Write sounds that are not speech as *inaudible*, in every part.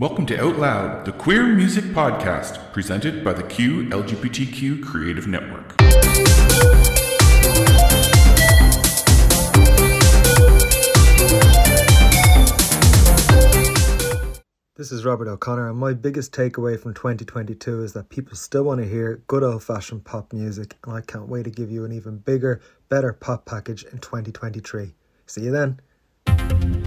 Welcome to Out Loud, the queer music podcast presented by the Q LGBTQ Creative Network. This is Robert O'Connor, and my biggest takeaway from 2022 is that people still want to hear good old fashioned pop music, and I can't wait to give you an even bigger, better pop package in 2023. See you then.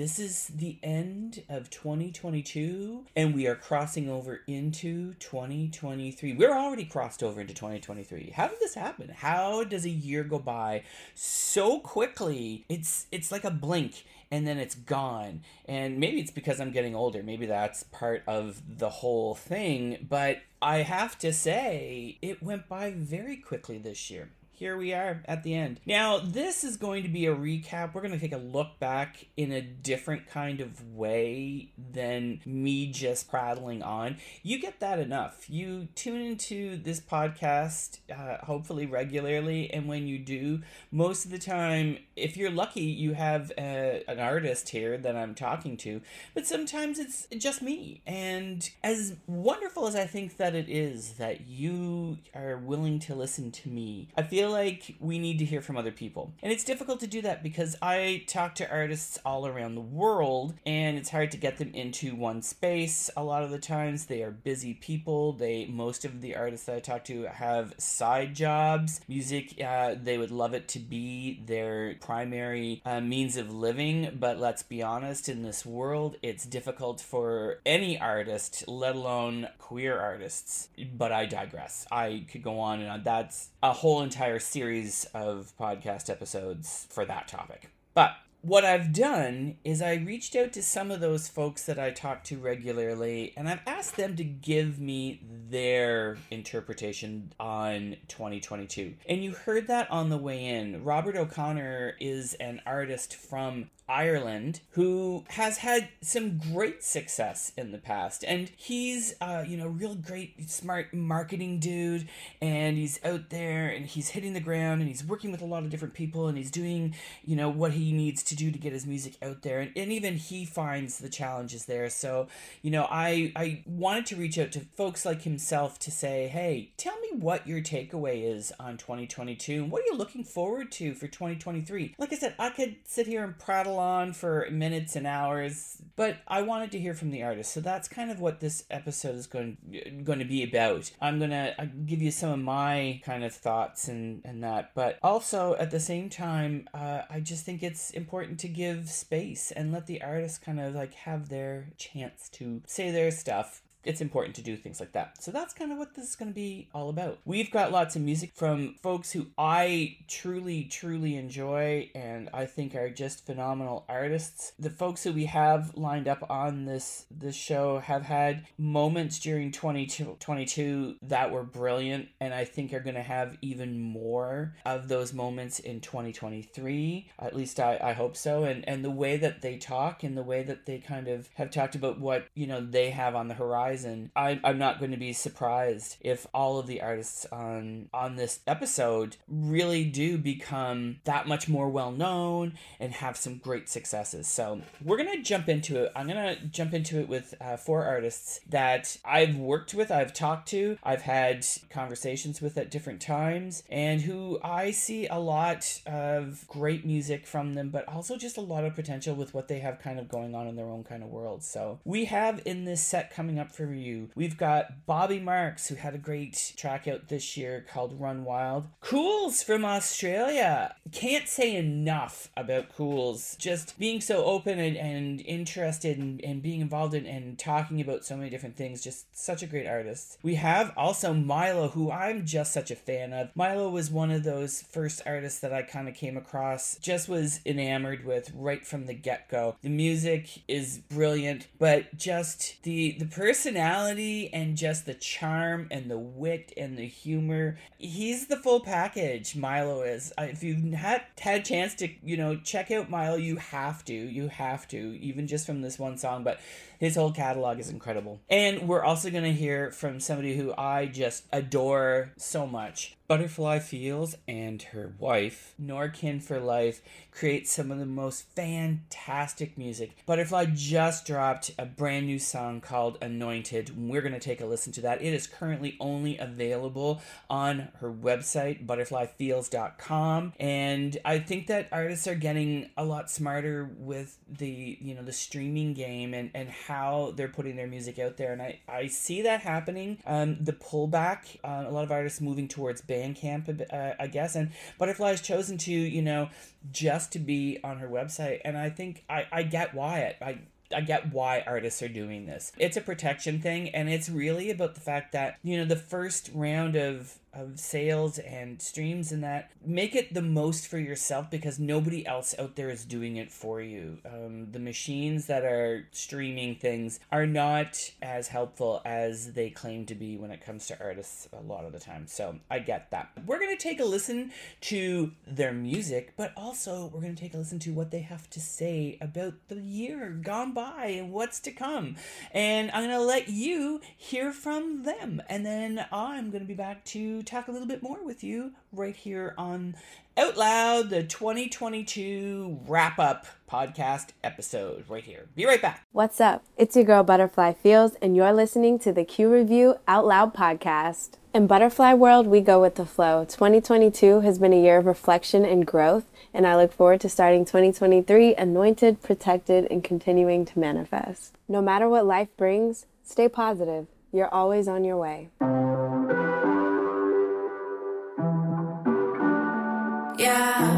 this is the end of 2022 and we are crossing over into 2023. We're already crossed over into 2023. How did this happen? How does a year go by so quickly? It's it's like a blink and then it's gone. And maybe it's because I'm getting older. Maybe that's part of the whole thing, but I have to say it went by very quickly this year here we are at the end. Now, this is going to be a recap. We're going to take a look back in a different kind of way than me just prattling on. You get that enough. You tune into this podcast, uh, hopefully regularly, and when you do, most of the time if you're lucky, you have a, an artist here that I'm talking to, but sometimes it's just me. And as wonderful as I think that it is that you are willing to listen to me, I feel like we need to hear from other people. And it's difficult to do that because I talk to artists all around the world and it's hard to get them into one space. A lot of the times they are busy people. They most of the artists that I talk to have side jobs. Music uh, they would love it to be their primary uh, means of living, but let's be honest, in this world, it's difficult for any artist, let alone queer artists. But I digress. I could go on and on. That's a whole entire series of podcast episodes for that topic. But what I've done is I reached out to some of those folks that I talk to regularly and I've asked them to give me their interpretation on 2022. And you heard that on the way in. Robert O'Connor is an artist from Ireland who has had some great success in the past. And he's, uh, you know, real great, smart marketing dude. And he's out there and he's hitting the ground and he's working with a lot of different people and he's doing, you know, what he needs to do to get his music out there. And, and even he finds the challenges there. So, you know, I, I wanted to reach out to folks like himself to say, hey, tell me what your takeaway is on 2022 and what are you looking forward to for 2023? Like I said, I could sit here and prattle on for minutes and hours, but I wanted to hear from the artist. So that's kind of what this episode is going going to be about. I'm going to give you some of my kind of thoughts and and that, but also at the same time, uh, I just think it's important to give space and let the artist kind of like have their chance to say their stuff it's important to do things like that. So that's kind of what this is going to be all about. We've got lots of music from folks who I truly, truly enjoy and I think are just phenomenal artists. The folks who we have lined up on this this show have had moments during 2022 that were brilliant and I think are going to have even more of those moments in 2023. At least I, I hope so. And and the way that they talk and the way that they kind of have talked about what, you know, they have on the horizon horizon. I, I'm not going to be surprised if all of the artists on on this episode really do become that much more well known and have some great successes. So we're gonna jump into it. I'm gonna jump into it with uh, four artists that I've worked with, I've talked to, I've had conversations with at different times, and who I see a lot of great music from them, but also just a lot of potential with what they have kind of going on in their own kind of world. So we have in this set coming up for you. We've got Bobby Marks, who had a great track out this year called Run Wild. Cools from Australia. Can't say enough about Cools. Just being so open and, and interested and, and being involved in and talking about so many different things. Just such a great artist. We have also Milo, who I'm just such a fan of. Milo was one of those first artists that I kind of came across, just was enamored with right from the get go. The music is brilliant, but just the the personality and just the charm and the wit and the humor. He's the full package. Milo is. Uh, if you've had had a chance to you know check out Milo, you have to. You have to even just from this one song, but his whole catalog is incredible. And we're also going to hear from somebody who I just adore so much. Butterfly Fields and her wife, Norkin for Life, create some of the most fantastic music. Butterfly just dropped a brand new song called Anointed. We're going to take a listen to that. It is currently only available on her website, butterflyfields.com. And I think that artists are getting a lot smarter with the, you know, the streaming game and, and how they're putting their music out there. And I, I see that happening. Um, the pullback, a lot of artists moving towards Bandcamp, uh, I guess. And Butterfly has chosen to, you know, just to be on her website. And I think I, I get why it. I, I get why artists are doing this. It's a protection thing, and it's really about the fact that, you know, the first round of of sales and streams and that make it the most for yourself because nobody else out there is doing it for you. Um, the machines that are streaming things are not as helpful as they claim to be when it comes to artists a lot of the time. So i get that. We're going to take a listen to their music but also we're going to take a listen to what they have to say about the year gone by and what's to come. And i'm going to let you hear from them. And then i'm going to be back to talk a little bit more with you right here on Out Loud, the 2022 wrap up podcast episode right here. Be right back. What's up? It's your girl Butterfly Fields, and you're listening to the Q Review Out Loud podcast. In Butterfly World, we go with the flow. 2022 has been a year of reflection and growth, and I look forward to starting 2023 anointed, protected, and continuing to manifest. No matter what life brings, stay positive. You're always on your way. Yeah.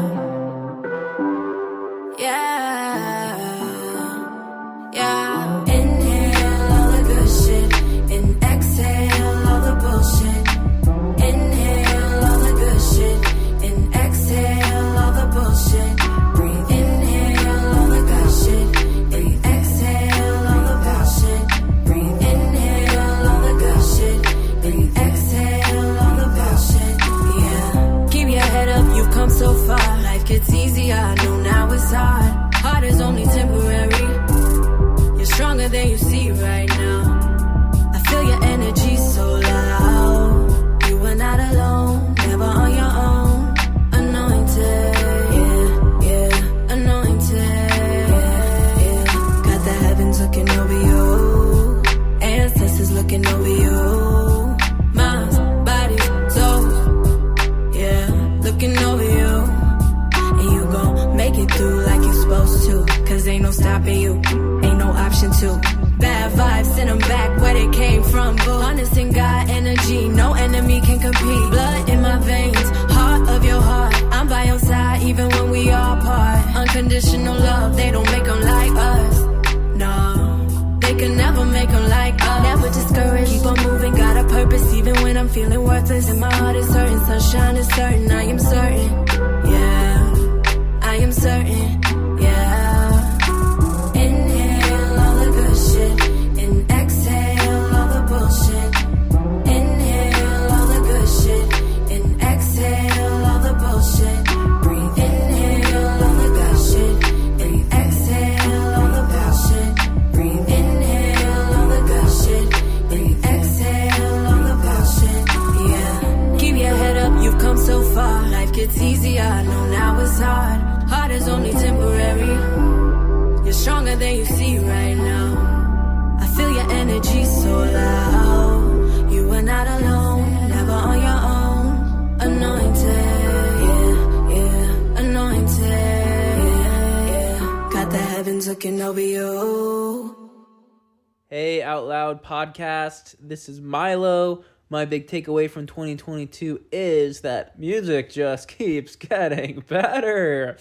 podcast. This is Milo. My big takeaway from 2022 is that music just *laughs* keeps getting better.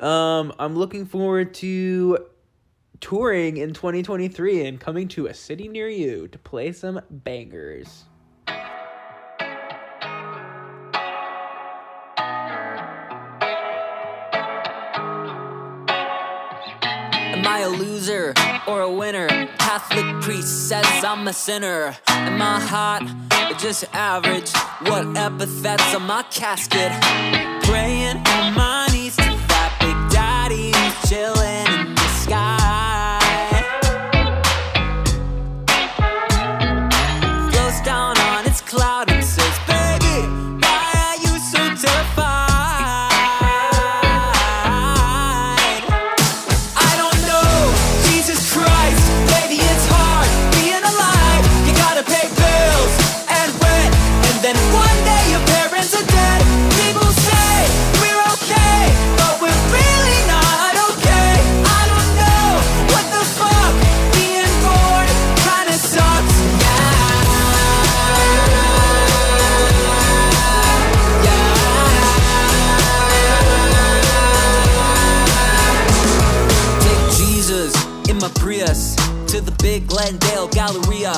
Um, I'm looking forward to touring in 2023 and coming to a city near you to play some bangers. Am I a loser or a winner? Catholic priest says I'm a sinner. Am I hot or just average? What epithets on my casket? Praying on my knees to that big daddy who's chilling. Glendale Galleria,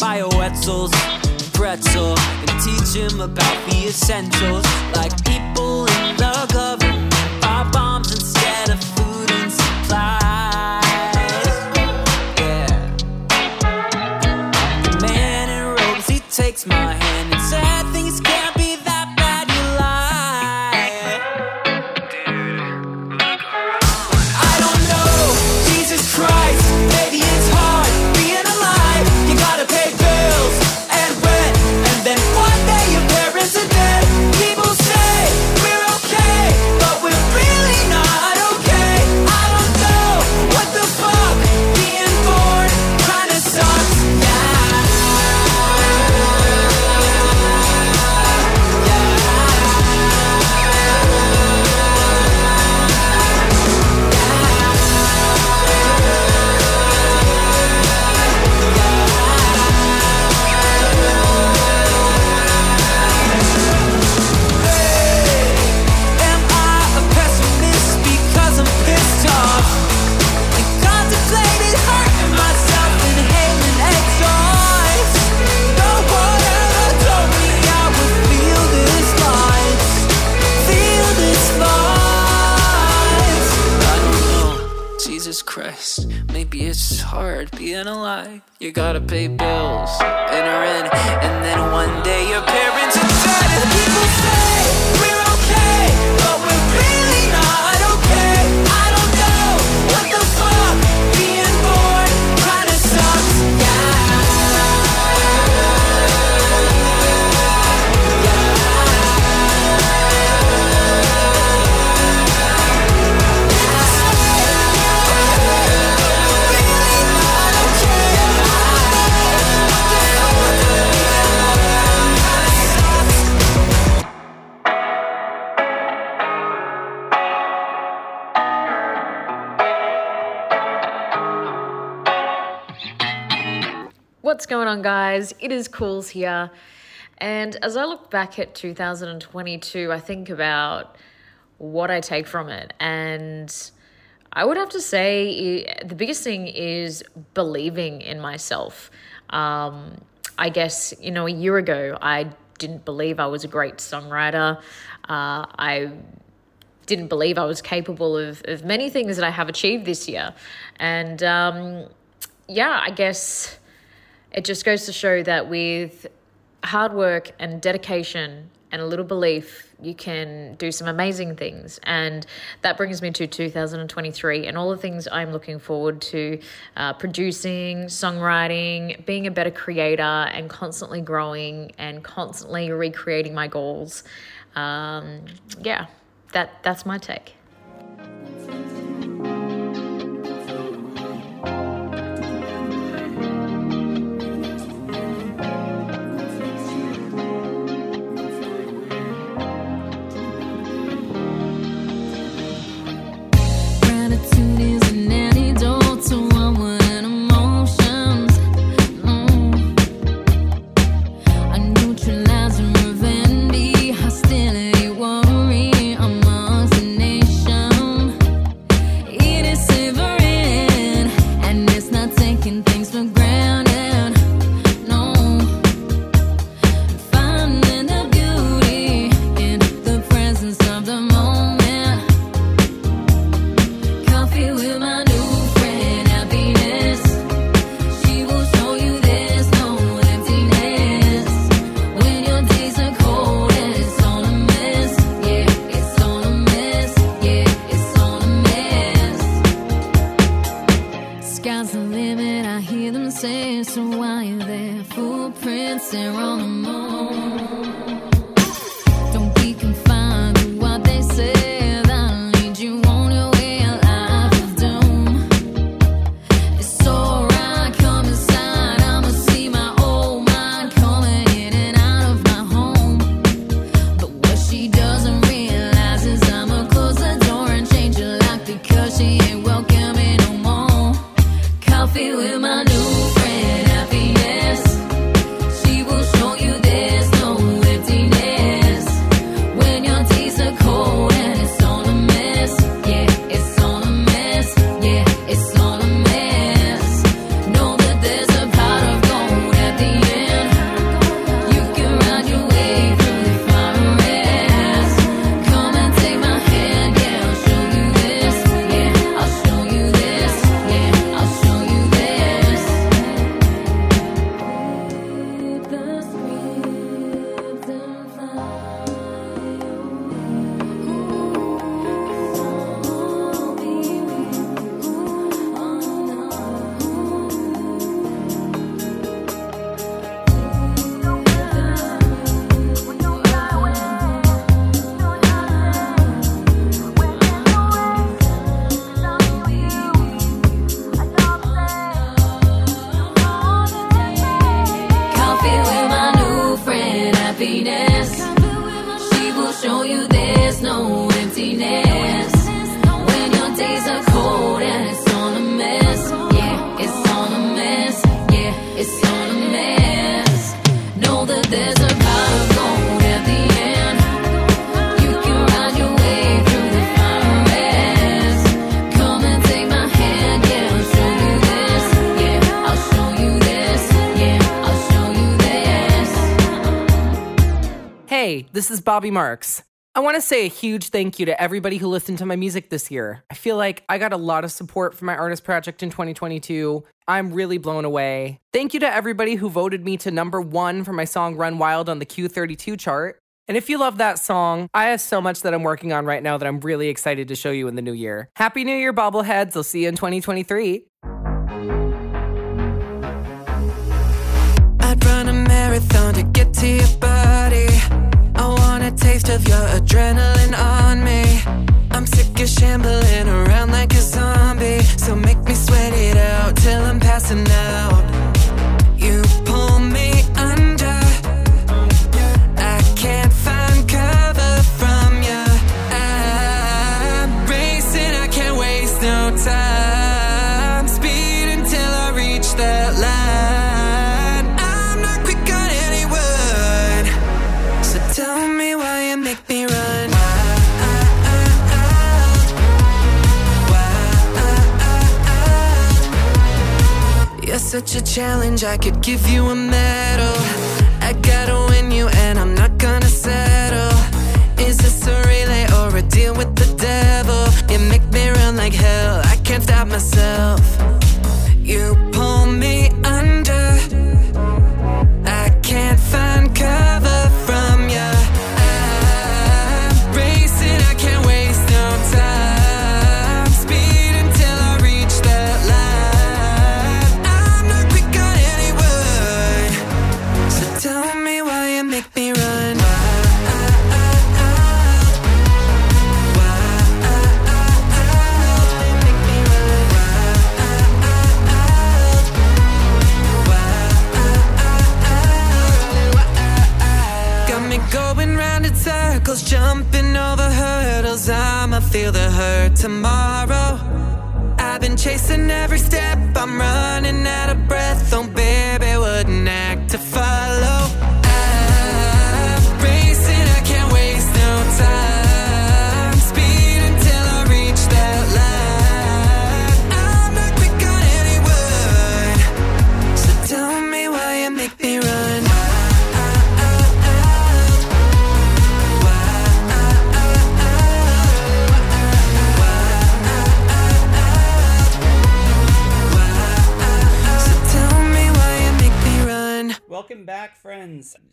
Wetzel's, pretzel, and teach him about the essentials like people in the government buy bombs instead of food and supplies. Yeah. The man in robes, he takes my hand You gotta pay bills. guys. It is Cools here. And as I look back at 2022, I think about what I take from it. And I would have to say the biggest thing is believing in myself. Um, I guess, you know, a year ago, I didn't believe I was a great songwriter. Uh, I didn't believe I was capable of, of many things that I have achieved this year. And um, yeah, I guess it just goes to show that with hard work and dedication and a little belief, you can do some amazing things. And that brings me to 2023 and all the things I'm looking forward to uh, producing, songwriting, being a better creator, and constantly growing and constantly recreating my goals. Um, yeah, that, that's my take. sky's the limit, I hear them say, so why are there footprints there on the moon? Bobby Marks. I want to say a huge thank you to everybody who listened to my music this year. I feel like I got a lot of support for my artist project in 2022. I'm really blown away. Thank you to everybody who voted me to number one for my song Run Wild on the Q32 chart. And if you love that song, I have so much that I'm working on right now that I'm really excited to show you in the new year. Happy New Year, bobbleheads. I'll see you in 2023. I'd run a marathon to get to your body. Taste of your adrenaline on me. I'm sick of shambling around like a zombie. So make me sweat it out till I'm passing out. Such a challenge, I could give you a medal. I gotta win you, and I'm not gonna settle. Is this a relay or a deal with the devil? You make me run like hell, I can't stop myself. You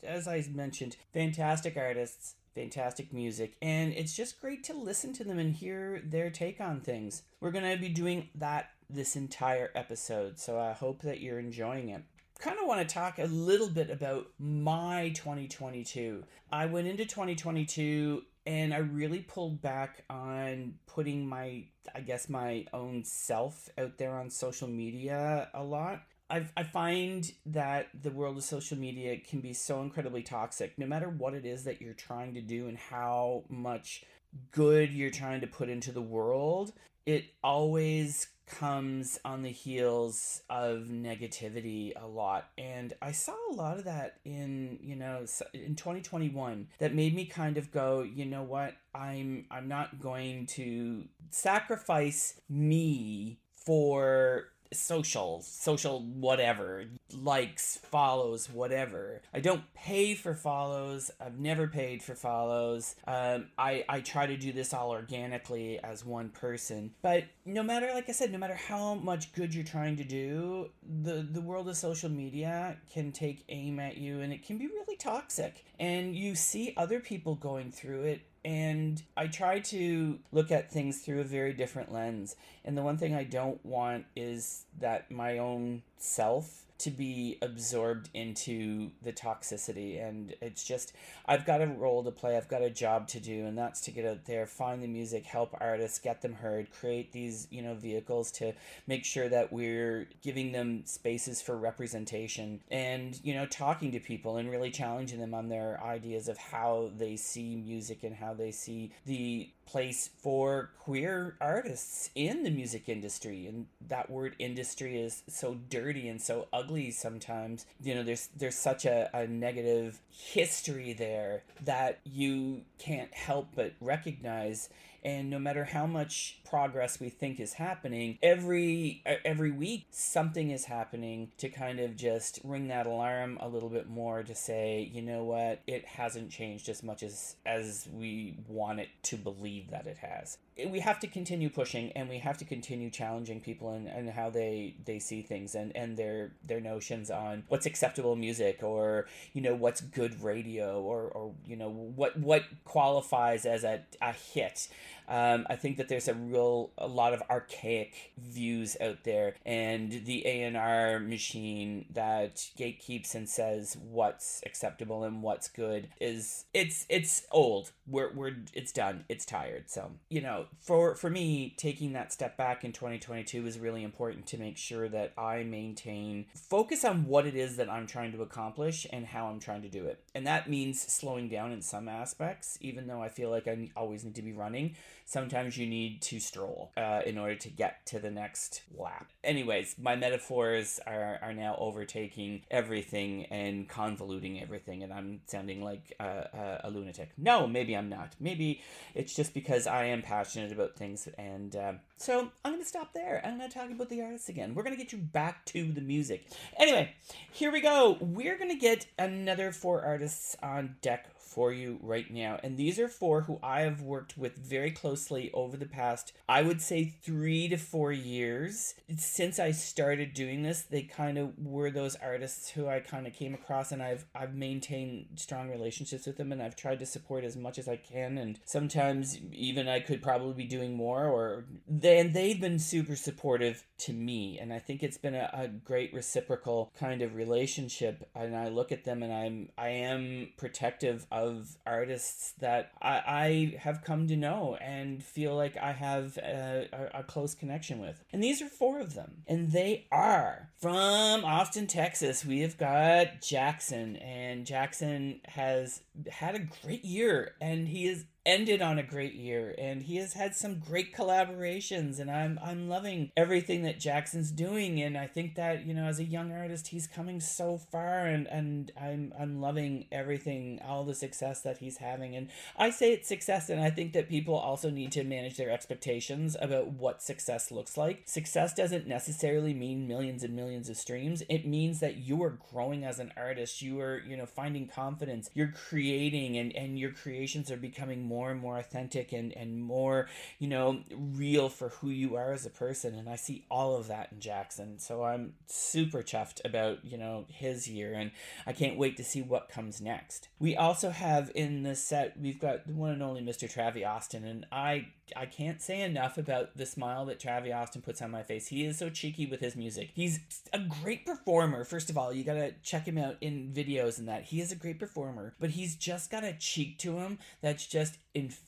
As I mentioned, fantastic artists, fantastic music, and it's just great to listen to them and hear their take on things. We're going to be doing that this entire episode, so I hope that you're enjoying it. Kind of want to talk a little bit about my 2022. I went into 2022 and I really pulled back on putting my, I guess, my own self out there on social media a lot. I, I find that the world of social media can be so incredibly toxic no matter what it is that you're trying to do and how much good you're trying to put into the world it always comes on the heels of negativity a lot. And i saw a lot of that in you know in 2021 that made me kind of go you know what? I'm i'm not going to sacrifice me for social social whatever likes follows whatever. I don't pay for follows. I've never paid for follows. Um, i i try to do this all organically as one person. But no matter like i said no matter how much good you're trying to do the the world of social media can take aim at you and it can be really toxic. And you see other people going through it and I try to look at things through a very different lens. And the one thing I don't want is that my own self to be absorbed into the toxicity. And it's just, I've got a role to play, I've got a job to do, and that's to get out there, find the music, help artists, get them heard, create these, you know, vehicles to make sure that we're giving them spaces for representation and, you know, talking to people and really challenging them on their ideas of how they see music and how they see the place for queer artists in the music industry and that word industry is so dirty and so ugly sometimes. You know, there's there's such a, a negative history there that you can't help but recognize and no matter how much progress we think is happening every every week something is happening to kind of just ring that alarm a little bit more to say you know what? It hasn't changed as much as as we want it to believe that it has we have to continue pushing and we have to continue challenging people and, and how they they see things and and their their notions on what's acceptable music or you know what's good radio or or you know what what qualifies as a, a hit um, I think that there's a real a lot of archaic views out there, and the A and R machine that gatekeeps and says what's acceptable and what's good is it's it's old. We're we're it's done. It's tired. So you know, for for me, taking that step back in 2022 is really important to make sure that I maintain focus on what it is that I'm trying to accomplish and how I'm trying to do it, and that means slowing down in some aspects. Even though I feel like I always need to be running sometimes you need to stroll uh, in order to get to the next lap. Anyways, my metaphors are, are now overtaking everything and convoluting everything, and I'm sounding like a, lunatic. No, maybe I'm not. Maybe it's just because I am passionate about things, and uh, so I'm to stop there. I'm to talk about the artists again. We're to get you back to the music. Anyway, here we go. We're to get another four artists on deck for you right now. And these are four who I have worked with very closely over the past, I would say, three to four years. Since I started doing this, they kind of were those artists who I kind of came across and I've I've maintained strong relationships with them and I've tried to support as much as I can. And sometimes even I could probably be doing more or then they've been super supportive to me. And I think it's been a, a great reciprocal kind of relationship. And I look at them and I'm I am protective of artists that I, I have come to know and feel like I have a, a, a close connection with. And these are four of them. And they are from Austin, Texas. We have got Jackson. And Jackson has had a great year and he is ended on a great year and he has had some great collaborations and I'm I'm loving everything that Jackson's doing and I think that you know as a young artist he's coming so far and and I'm I'm loving everything all the success that he's having and I say it's success and I think that people also need to manage their expectations about what success looks like. Success doesn't necessarily mean millions and millions of streams. It means that you are growing as an artist. You are you know finding confidence. You're creating and and your creations are becoming more and more authentic and and more you know real for who you are as a person and I see all of that in Jackson so I'm super chuffed about you know his year and I can't wait to see what comes next we also have in the set we've got the one and only Mr. Travi Austin and I I can't say enough about the smile that Travi Austin puts on my face. He is so cheeky with his music. He's a great performer. First of all, you gotta check him out in videos and that. He is a great performer, but he's just got a cheek to him that's just infectious.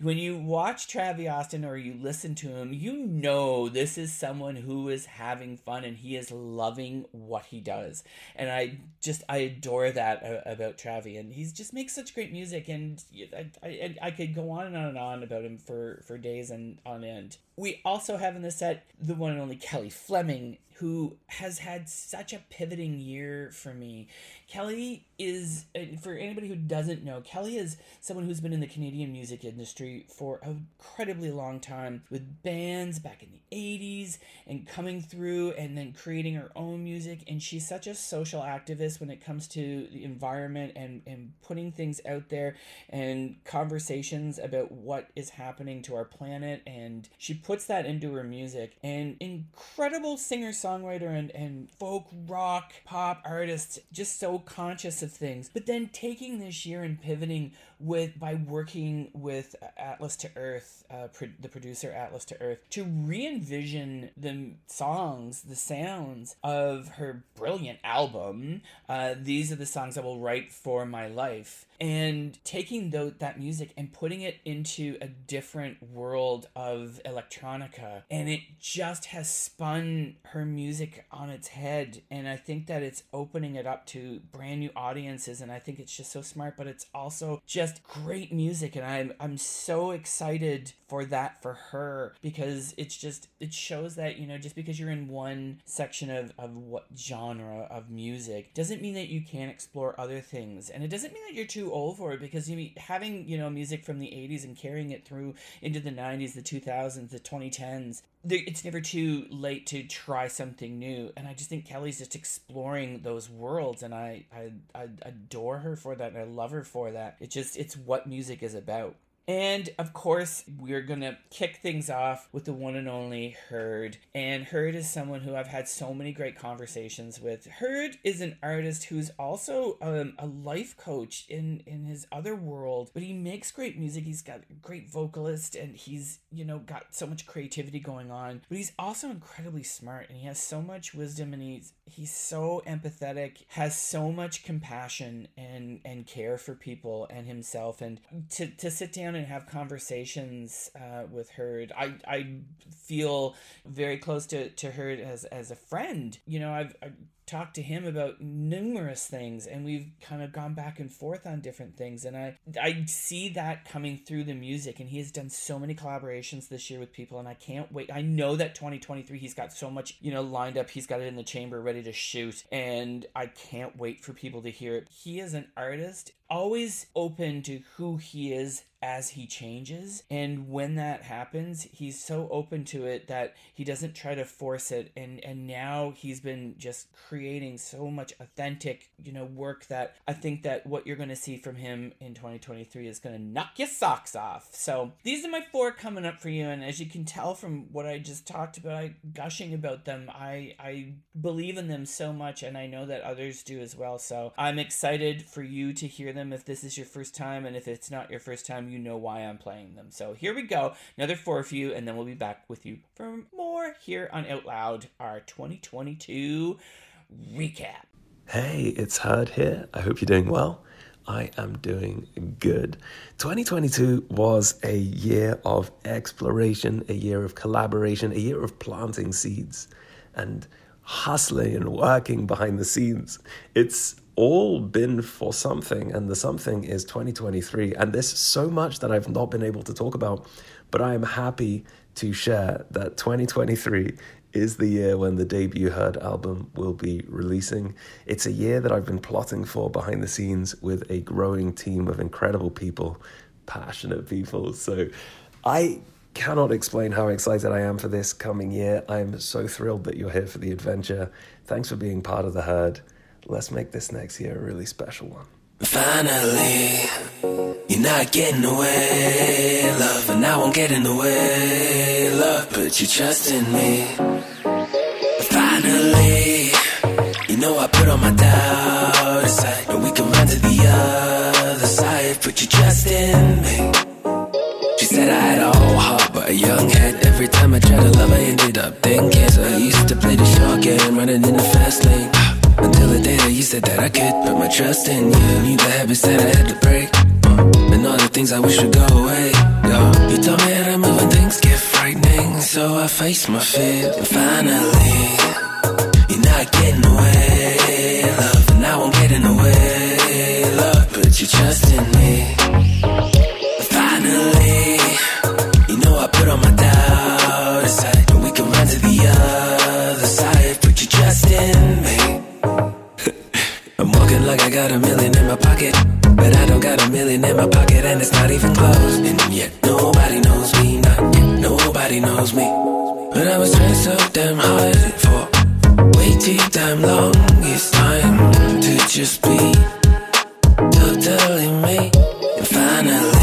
When you watch Travi Austin or you listen to him, you know this is someone who is having fun and he is loving what he does. And I just I adore that about Travi and he's just makes such great music and I, I, I could go on and on and on about him for for days and on end. We also have in the set the one and only Kelly Fleming who has had such a pivoting year for me. Kelly is, uh, for anybody who doesn't know, Kelly is someone who's been in the Canadian music industry for an incredibly long time with bands back in the 80s and coming through and then creating her own music. And she's such a social activist when it comes to the environment and, and putting things out there and conversations about what is happening to our planet. And she puts that into her music. And incredible singer songwriter and, and folk rock pop artist, just so conscious of things. But then taking this year and pivoting with by working with Atlas to Earth, uh, pro- the producer Atlas to Earth, to re envision the songs, the sounds of her brilliant album. Uh, these are the songs I will write for my life and taking tho- that music and putting it into a different world of electronica and it just has spun her music on its head and i think that it's opening it up to brand new audiences and i think it's just so smart but it's also just just great music and I'm I'm so excited for that for her because it's just it shows that you know just because you're in one section of, of what genre of music doesn't mean that you can't explore other things. And it doesn't mean that you're too old for it because you mean, having you know music from the 80s and carrying it through into the 90s the 2000s the 2010s there, it's never too late to try something new. And i just think kelly's just exploring those worlds and I, I i adore her for that and i love her for that. It just it's what music is about and of course, we're gonna kick things off with the one and only Herd. And Herd is someone who I've had so many great conversations with. Herd is an artist who's also um, a life coach in in his other world, but he makes great music. He's got a great vocalist, and he's you know got so much creativity going on. But he's also incredibly smart, and he has so much wisdom, and he's he's so empathetic, has so much compassion and and care for people and himself, and to to sit down and have conversations uh, with Herd. I I feel very close to to Herd as as a friend. You know, I've, I've talked to him about numerous things and we've kind of gone back and forth on different things and I I see that coming through the music and he has done so many collaborations this year with people and I can't wait. I know that 2023 he's got so much, you know, lined up. He's got it in the chamber ready to shoot and I can't wait for people to hear it. He is an artist always open to who he is as he changes and when that happens he's so open to it that he doesn't try to force it and and now he's been just creating so much authentic you know work that i think that what you're going to see from him in 2023 is going to knock your socks off so these are my four coming up for you and as you can tell from what i just talked about I, gushing about them i i believe in them so much and i know that others do as well so i'm excited for you to hear them if this is your first time and if it's not your first time you know why I'm playing them. So here we go. Another four for you, and then we'll be back with you for more here on Out Loud, our 2022 recap. Hey, it's Herd here. I hope you're doing well. I am doing good. 2022 was a year of exploration, a year of collaboration, a year of planting seeds and hustling and working behind the scenes. It's all been for something, and the something is 2023. And there's so much that I've not been able to talk about, but I am happy to share that 2023 is the year when the debut Herd album will be releasing. It's a year that I've been plotting for behind the scenes with a growing team of incredible people, passionate people. So I cannot explain how excited I am for this coming year. I'm so thrilled that you're here for the adventure. Thanks for being part of the herd. Let's make this next year a really special one. Finally, you're not getting away, love, and I won't get in the way, love. but you trust in me. Finally, you know I put all my doubt aside, and we can run to the other side. Put your trust in me. She said I had a whole heart, but a young head. Every time I tried to love, I ended up thinking. So I used to play the short game, running in the fast lane. Until the day that you said that I could put my trust in you. Knew the habits that I had to break. uh, and all the things I wish would go away. Yo, you told me how to move when things get frightening. So I faced my fear. And finally, you're not getting away, love. And I won't get in the way, love. Put your trust in me. Finally, you know I put all my doubt aside. And we can run to the other side. Put your trust in me. I'm like I got a million in my pocket. But I don't got a million in my pocket, and it's not even close. And yet, nobody knows me, not yet, nobody knows me. But I was trying so damn hard for way too damn long. It's time to just be totally me. And finally,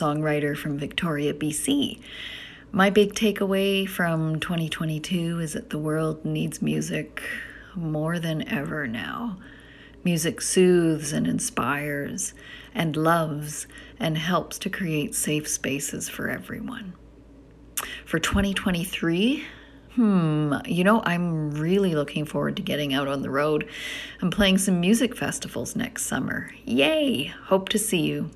songwriter from Victoria, BC. My big takeaway from 2022 is that the world needs music more than ever now. Music soothes and inspires and loves and helps to create safe spaces for everyone. For 2023, hmm, you know, I'm really looking forward to getting out on the road and playing some music festivals next summer. Yay! Hope to see you.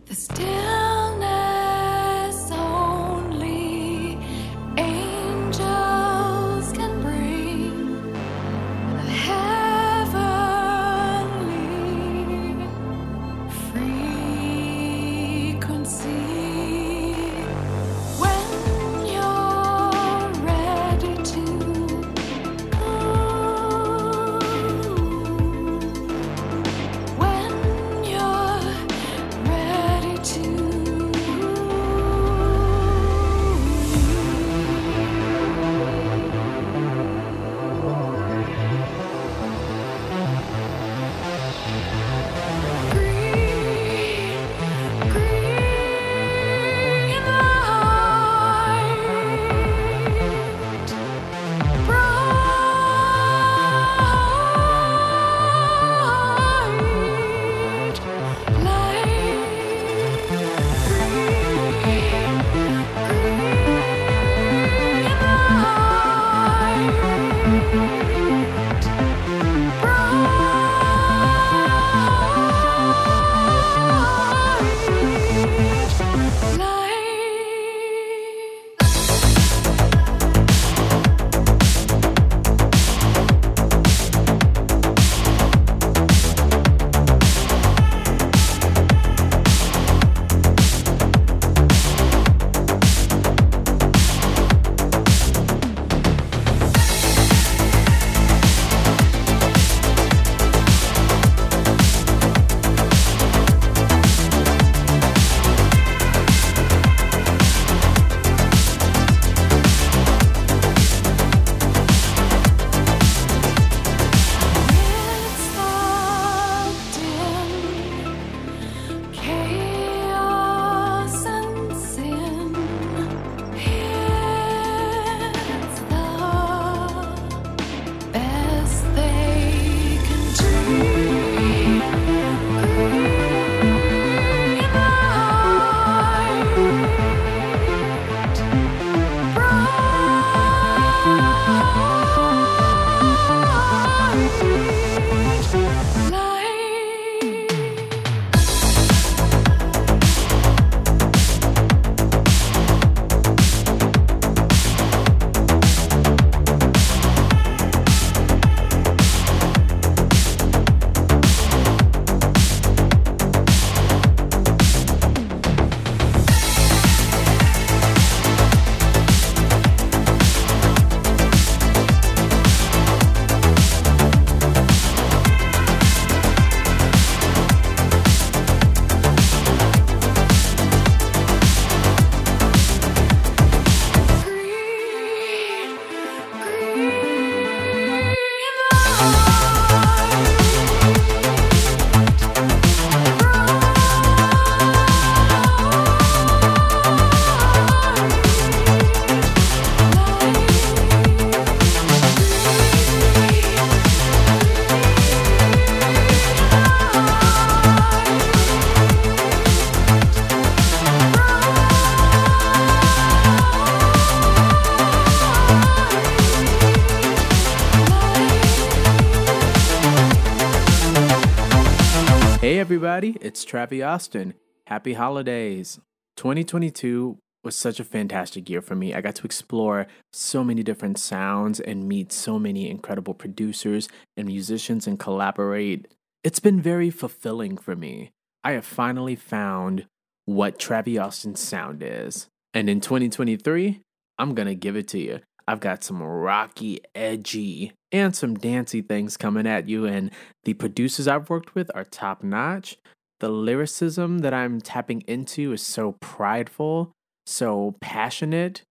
Everybody, it's Travi Austin. Happy holidays. 2022 was such a fantastic year for me. I got to explore so many different sounds and meet so many incredible producers and musicians and collaborate. It's been very fulfilling for me. I have finally found what Travi Austin's sound is. And in 2023, I'm gonna give it to you. I've got some rocky, edgy, and some dancey things coming at you, and the producers I've worked with are top notch. The lyricism that I'm tapping into is so prideful, so passionate,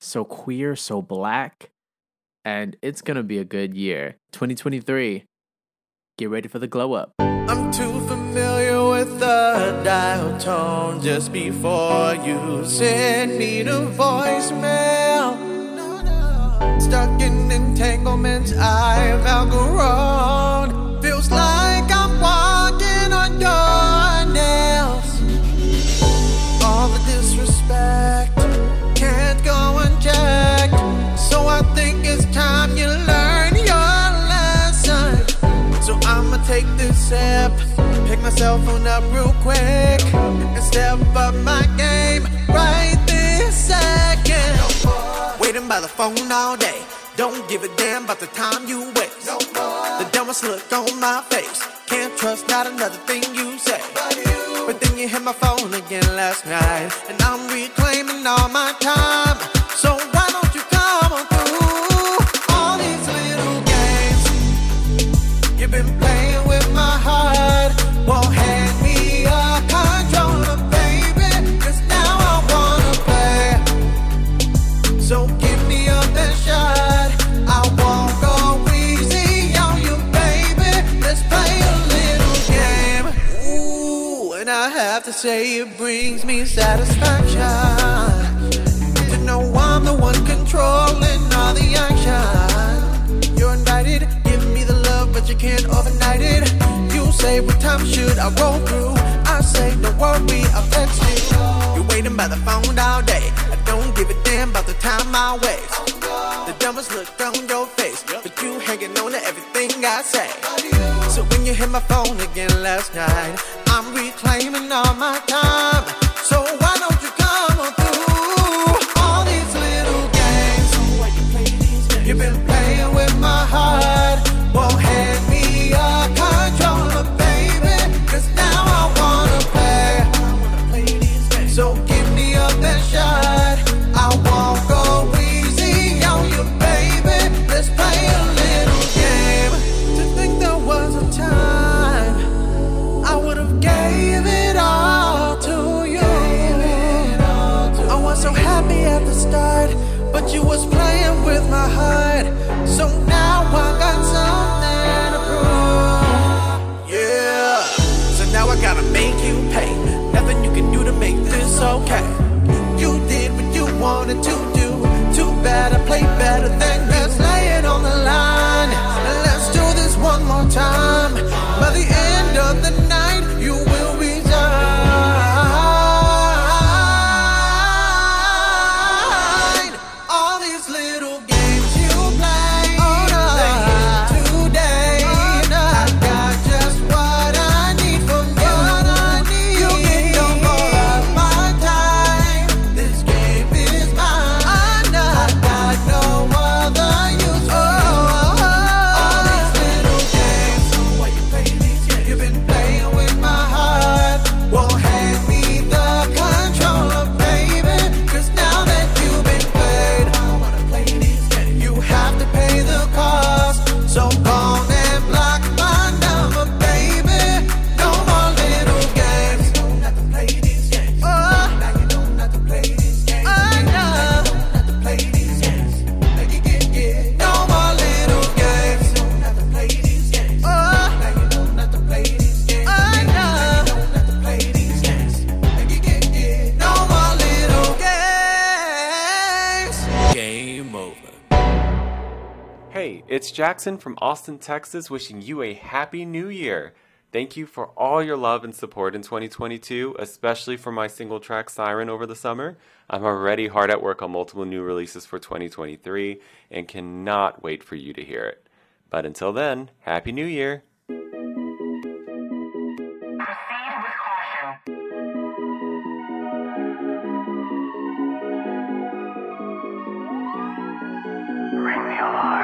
so queer, so black, and it's gonna be a good year. 2023, Get ready for the glow up. I'm too familiar with the dial tone just before you send me the voicemail. Stuck in entanglements I've outgrown. Feels like I'm walking on your nails. All the disrespect can't go unchecked. So I think it's time you learn your lesson. So I'ma take this step, pick my cell phone up real quick, and step up my game right. By the phone all day, don't give a damn about the time you waste. No more. The dumbest look on my face, can't trust not another thing you say. But then you hit my phone again last night, and I'm reclaiming all my time. Say it brings me satisfaction to know I'm the one controlling all the action. You're invited, give me the love, but you can't overnight it. You say what time should I roll through? I say don't worry, I'll text you. You're waiting by the phone all day. I don't give a damn about the time I waste. The dumbest look on your face, but you hanging on to everything I say. So when you hit my phone again last night, I'm all my time. Jackson from Austin, Texas, wishing you a happy new year. Thank you for all your love and support in 2022, especially for my single track Siren over the summer. I'm already hard at work on multiple new releases for 2023 and cannot wait for you to hear it. But until then, Happy New Year! Ring the alarm.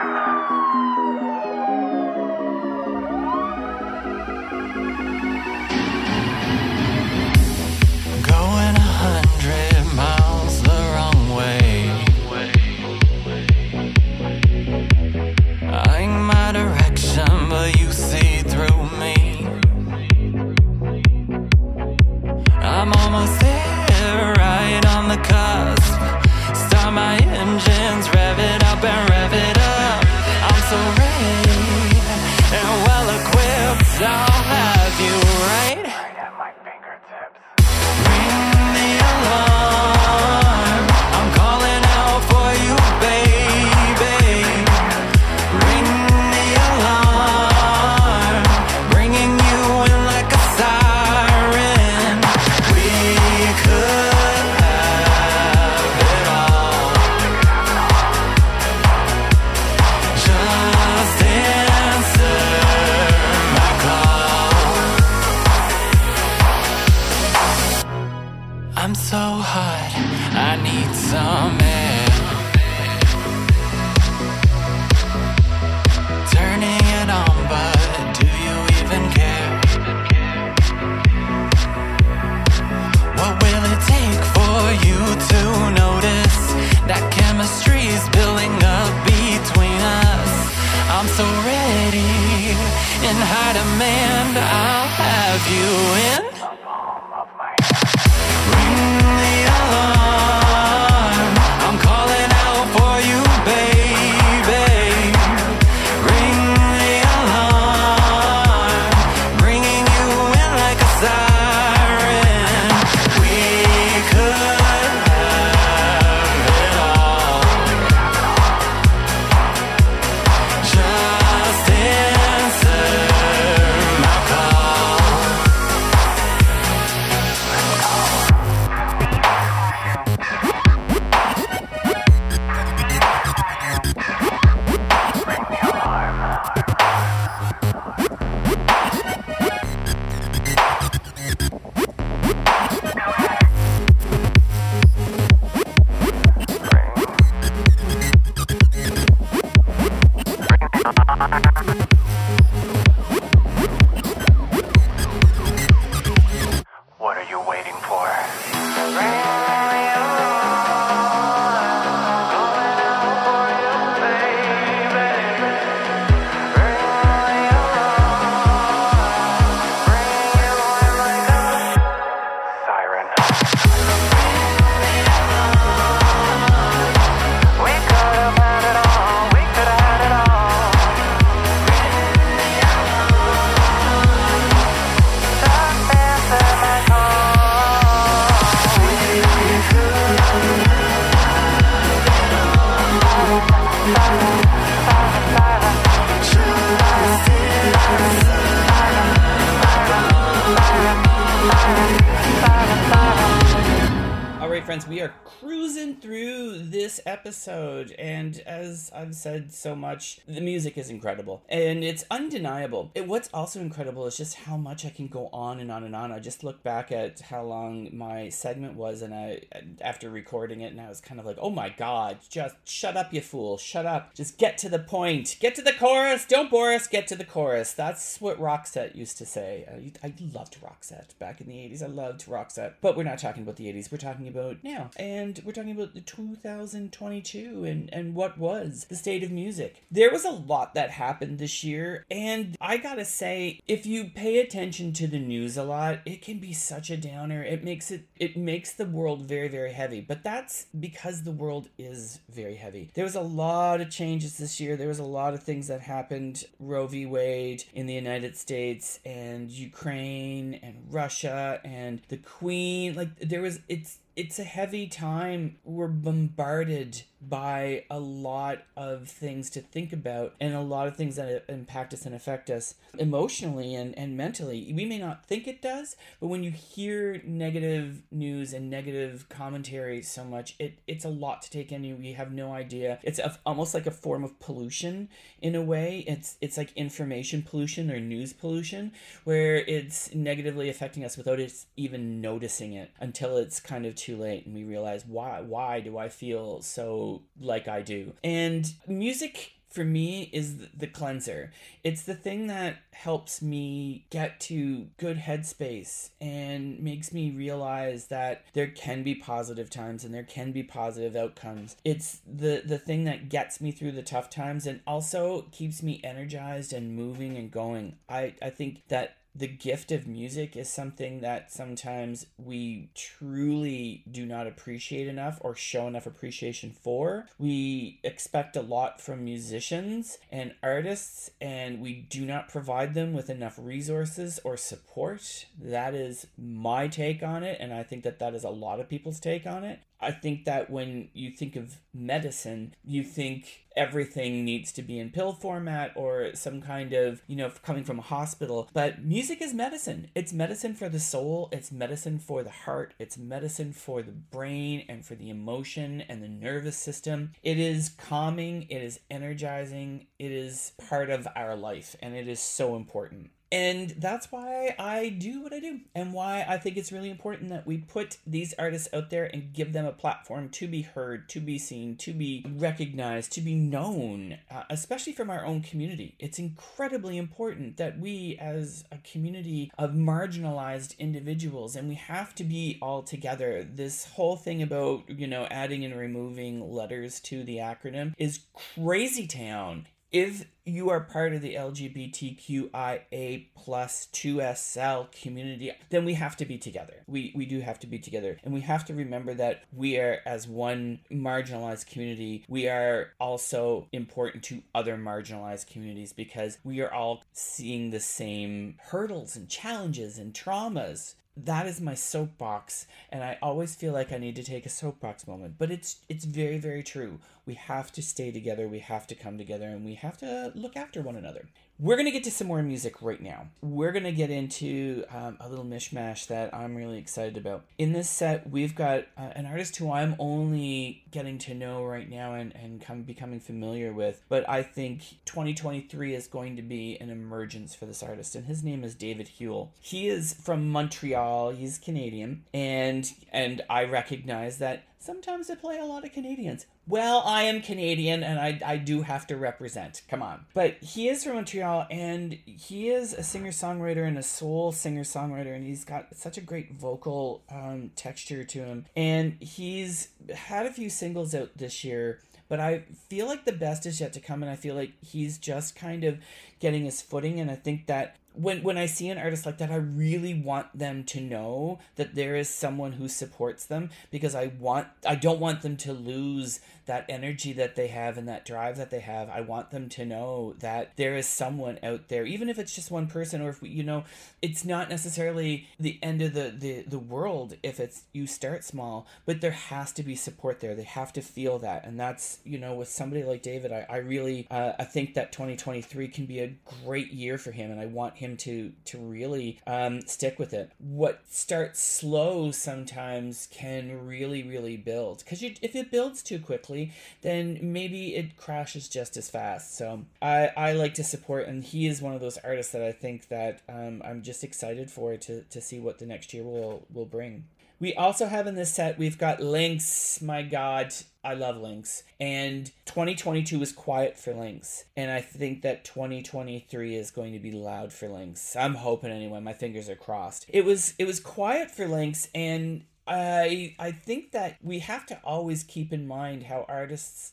As So much, the music is incredible and it's undeniable. And what's also incredible is just how much I can go on and on and on. I just look back at how long my segment was, and I, after recording it, and I was kind of like, oh my god, just shut up, you fool, shut up. Just get to the point, get to the chorus, don't bore us, get to the chorus. That's what Roxette used to say. I, I loved Roxette back in the 80s. I loved Roxette. But we're not talking about the 80s, we're talking about now. And we're talking about the 2022 and, and what was the state of music. There was a lot that happened this year, and I gotta say, if you pay attention to the news a lot, it can be such a downer. It makes it it makes the world very, very heavy. But that's because the world is very heavy. There was a lot of changes this year. There was a lot of things that happened. Roe v. Wade in the United States and Ukraine and Russia and the Queen. Like there was it's it's a heavy time. We're bombarded by a lot of things to think about and a lot of things that impact us and affect us emotionally and, and mentally. We may not think it does, but when you hear negative news and negative commentary so much, it, it's a lot to take in. You we have no idea. It's a, almost like a form of pollution in a way. It's it's like information pollution or news pollution where it's negatively affecting us without us even noticing it until it's kind of too late and we realize why why do I feel so like I do. And music for me is the cleanser. It's the thing that helps me get to good headspace and makes me realize that there can be positive times and there can be positive outcomes. It's the the thing that gets me through the tough times and also keeps me energized and moving and going. I I think that the gift of music is something that sometimes we truly do not appreciate enough or show enough appreciation for. We expect a lot from musicians and artists, and we do not provide them with enough resources or support. That is my take on it, and I think that that is a lot of people's take on it. I think that when you think of medicine, you think everything needs to be in pill format or some kind of, you know, coming from a hospital. But music is medicine. It's medicine for the soul, it's medicine for the heart, it's medicine for the brain and for the emotion and the nervous system. It is calming, it is energizing, it is part of our life, and it is so important. And that's why I do what I do, and why I think it's really important that we put these artists out there and give them a platform to be heard, to be seen, to be recognized, to be known, uh, especially from our own community. It's incredibly important that we, as a community of marginalized individuals, and we have to be all together. This whole thing about, you know, adding and removing letters to the acronym is crazy town if you are part of the LGBTQIA plus 2SL community, then we have to be together. We we do have to be together. And we have to remember that we are as one marginalized community, we are also important to other marginalized communities because we are all seeing the same hurdles and challenges and traumas that is my soapbox and i always feel like i need to take a soapbox moment but it's it's very very true we have to stay together we have to come together and we have to look after one another we're going to get to some more music right now we're going to get into um, a little mishmash that i'm really excited about in this set we've got uh, an artist who i'm only getting to know right now and, and come becoming familiar with but i think 2023 is going to be an emergence for this artist and his name is david Huel. he is from montreal He's Canadian, and and I recognize that sometimes I play a lot of Canadians. Well, I am Canadian, and I I do have to represent. Come on, but he is from Montreal, and he is a singer songwriter and a soul singer songwriter, and he's got such a great vocal um, texture to him, and he's had a few singles out this year but I feel like the best is yet to come, and I feel like he's just kind of getting his footing, and I think that when when I see an artist like that, I really want them to know that there is someone who supports them because I want I don't want them to lose that energy that they have and that drive that they have. I want them to know that there is someone out there, even if it's just one person or if we, you know, it's not necessarily the end of the the the world if it's you start small, but there has to be support there. They have to feel that, and that's you know with somebody like David, I I really uh, I think that 2023 can be a great year for him, and I want him to to really um, stick with it. What starts slow sometimes can really really build because if it builds too quickly, then maybe it crashes just as fast. So I I like to support, and he is one of those artists that I think that um, I'm just excited for to to see what the next year will will bring. We also have in this set, we've got Lynx. My God, I love Lynx. And 2022 was quiet for Lynx. And I think that 2023 is going to be loud for Lynx. I'm hoping anyway. My fingers are crossed. It was it was quiet for Lynx and I I think that we have to always keep in mind how artists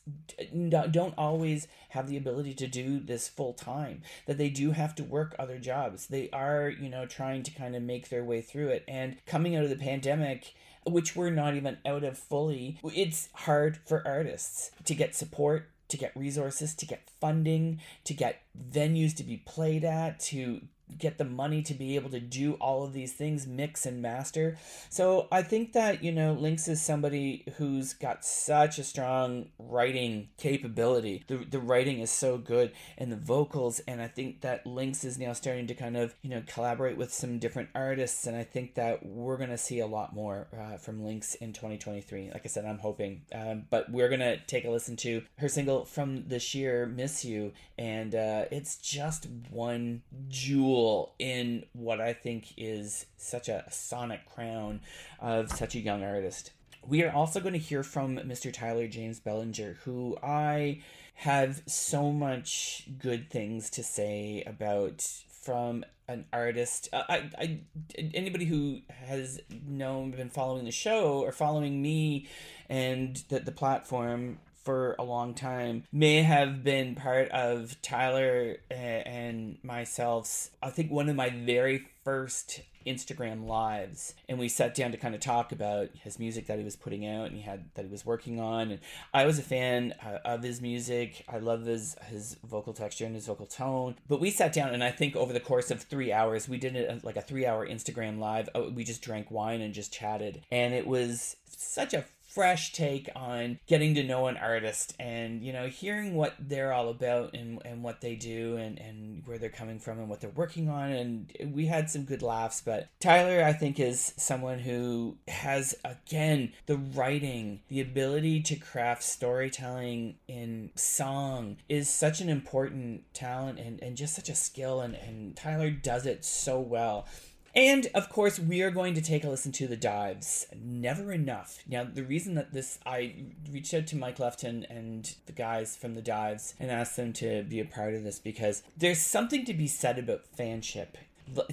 don't always have the ability to do this full time. That they do have to work other jobs. They are you know trying to kind of make their way through it. And coming out of the pandemic, which we're not even out of fully, it's hard for artists to get support. To get resources, to get funding, to get venues to be played at, to get the money to be able to do all of these things mix and master. So i think that you know lynx is somebody who's got such a strong writing capability. The, the writing is so good and the vocals and i think that lynx is now starting to kind of you know collaborate with some different artists and i think that we're going to see a lot more uh, from lynx in 2023 like i said i'm hoping um, but we're going to take a listen to her single from this year miss you and uh, it's just one jewel in what I think is such a sonic crown of such a young artist. We are also going to hear from Mr. Tyler James Bellinger, who I have so much good things to say about from an artist. Uh, I, I, anybody who has known, been following the show or following me and the, the platform for a long time may have been part of Tyler and myself's I think one of my very first Instagram lives. And we sat down to kind of talk about his music that he was putting out and he had that he was working on. And I was a fan uh, of his music. I love his his vocal texture and his vocal tone. But we sat down and I think over the course of 3 hours we did it like a 3 hour Instagram live. Uh, we just drank wine and just chatted. And it was such a fresh take on getting to know an artist and you know hearing what they're all about and, and what they do and, and where they're coming from and what they're working on. And we had some good laughs but tyler i think is someone who has again the writing the ability to craft storytelling in song is such an important talent and, and just such a skill. And, and tyler does it so well and of course, we are going to take a listen to the dives. Never enough. Now, the reason that this, I reached out to Mike Lefton and the guys from the dives and asked them to be a part of this because there's something to be said about fanship.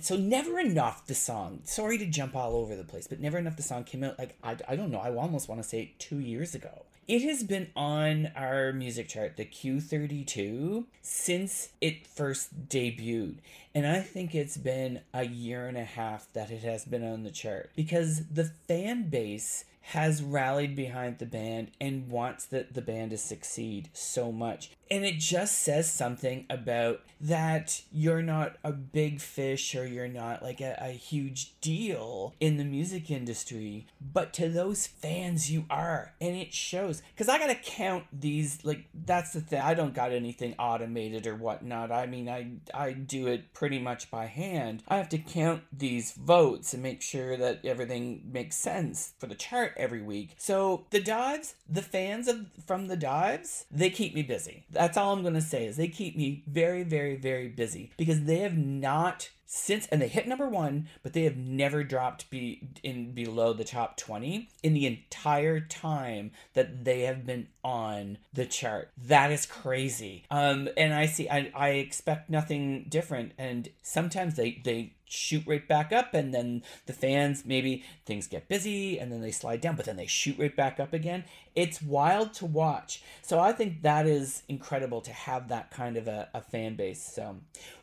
So, Never Enough, the song, sorry to jump all over the place, but Never Enough, the song came out like, I, I don't know, I almost want to say two years ago. It has been on our music chart, the Q32, since it first debuted. And I think it's been a year and a half that it has been on the chart because the fan base has rallied behind the band and wants that the band to succeed so much. And it just says something about that you're not a big fish or you're not like a, a huge deal in the music industry, but to those fans you are. And it shows. Because I gotta count these, like, that's the thing. I don't got anything automated or whatnot. I mean, I, I do it pretty much by hand. I have to count these votes and make sure that everything makes sense for the chart every week. So the dives, the fans of from the dives, they keep me busy. That's all I'm gonna say is they keep me very, very, very busy because they have not since and they hit number one, but they have never dropped be in below the top 20 in the entire time that they have been on the chart. That is crazy. Um and I see I, I expect nothing different and sometimes they they shoot right back up and then the fans maybe things get busy and then they slide down but then they shoot right back up again. It's wild to watch. So i think that is incredible to have that kind of a, a fan base. So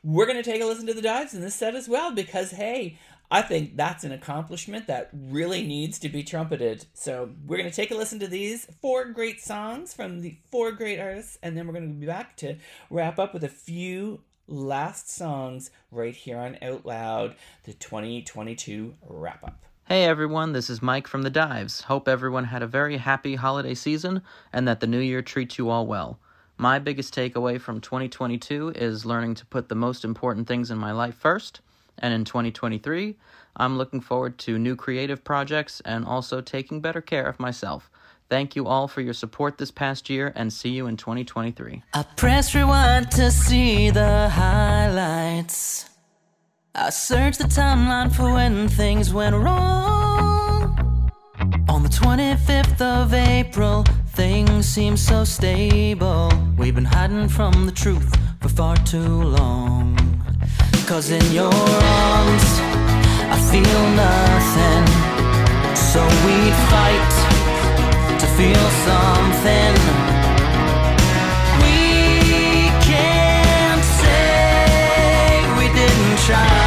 we're going to take a listen to the dives in this set as well because hey I think that's an accomplishment that really needs to be trumpeted. So we're going to take a listen to these four great songs from the four great artists, and then we're going to be back to wrap up with a few last songs right here on Out Loud, the 2022 wrap up. Hey everyone, this is Mike from The Dives. Hope everyone had a very happy holiday season and that the new year treats you all well. My biggest takeaway from 2022 is learning to put the most important things in my life first, and in 2023, I'm looking forward to new creative projects and also taking better care of myself. Thank you all for your support this past year and see you in 2023. I press rewind to see the highlights. I search the timeline for when things went wrong. On the 25th of April, things seem so stable. We've been hiding from the truth for far too long. Cause in your arms, I feel nothing. So we fight feel something. We can't say we didn't try.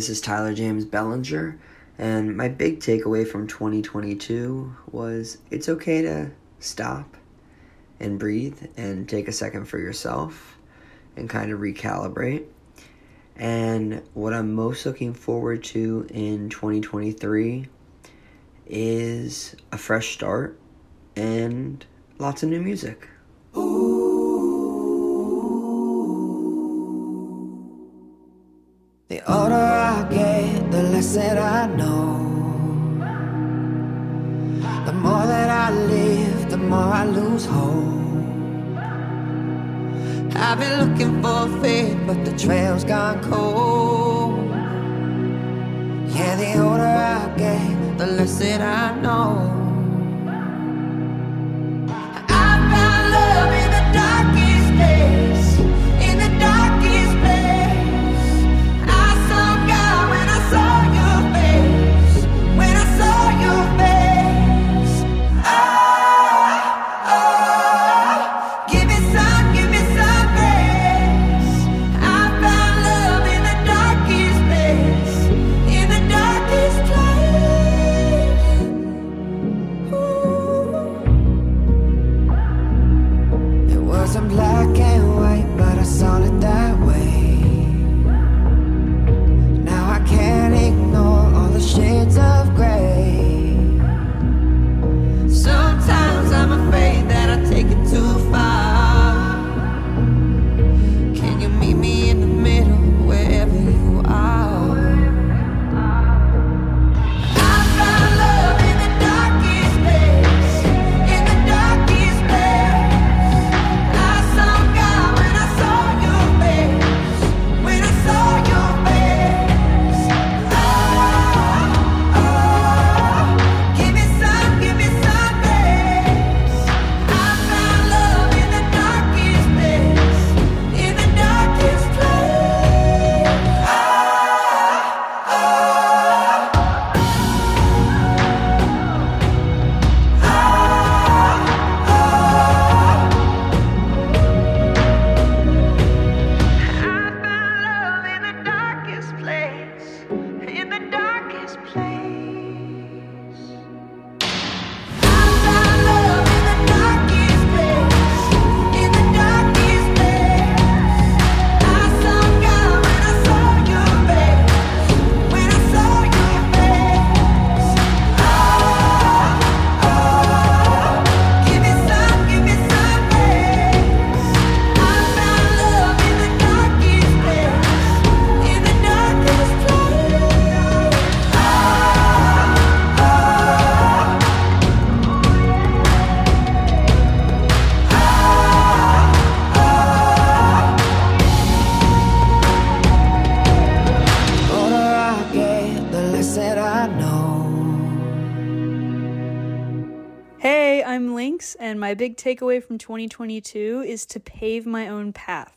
This is Tyler James Bellinger, and my big takeaway from 2022 was it's okay to stop and breathe and take a second for yourself and kind of recalibrate. And what I'm most looking forward to in 2023 is a fresh start and lots of new music. The older I get, the less that I know. The more that I live, the more I lose hope. I've been looking for faith, but the trail's gone cold. Yeah, the older I get, the less that I know. Big takeaway from 2022 is to pave my own path.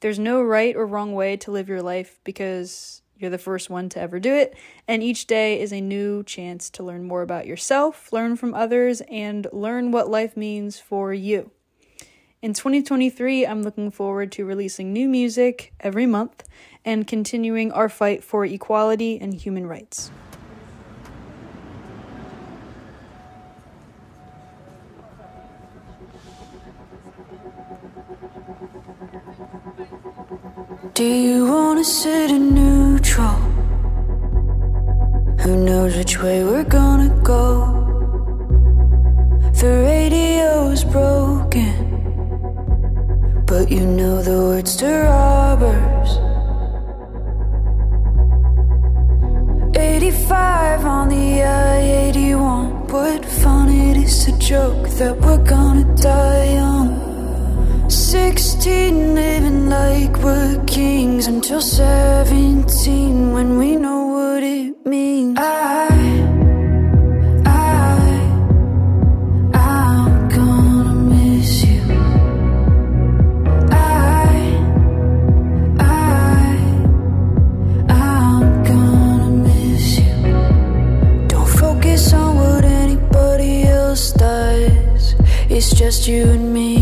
There's no right or wrong way to live your life because you're the first one to ever do it, and each day is a new chance to learn more about yourself, learn from others, and learn what life means for you. In 2023, I'm looking forward to releasing new music every month and continuing our fight for equality and human rights. Do you wanna sit in neutral? Who knows which way we're gonna go? The radio's broken, but you know the words to robbers. 85 on the I 81. What fun it is to joke that we're gonna die young. 16 living kings until 17 when we know what it means. I, I, I'm gonna miss you. I, I, I'm gonna miss you. Don't focus on what anybody else does. It's just you and me.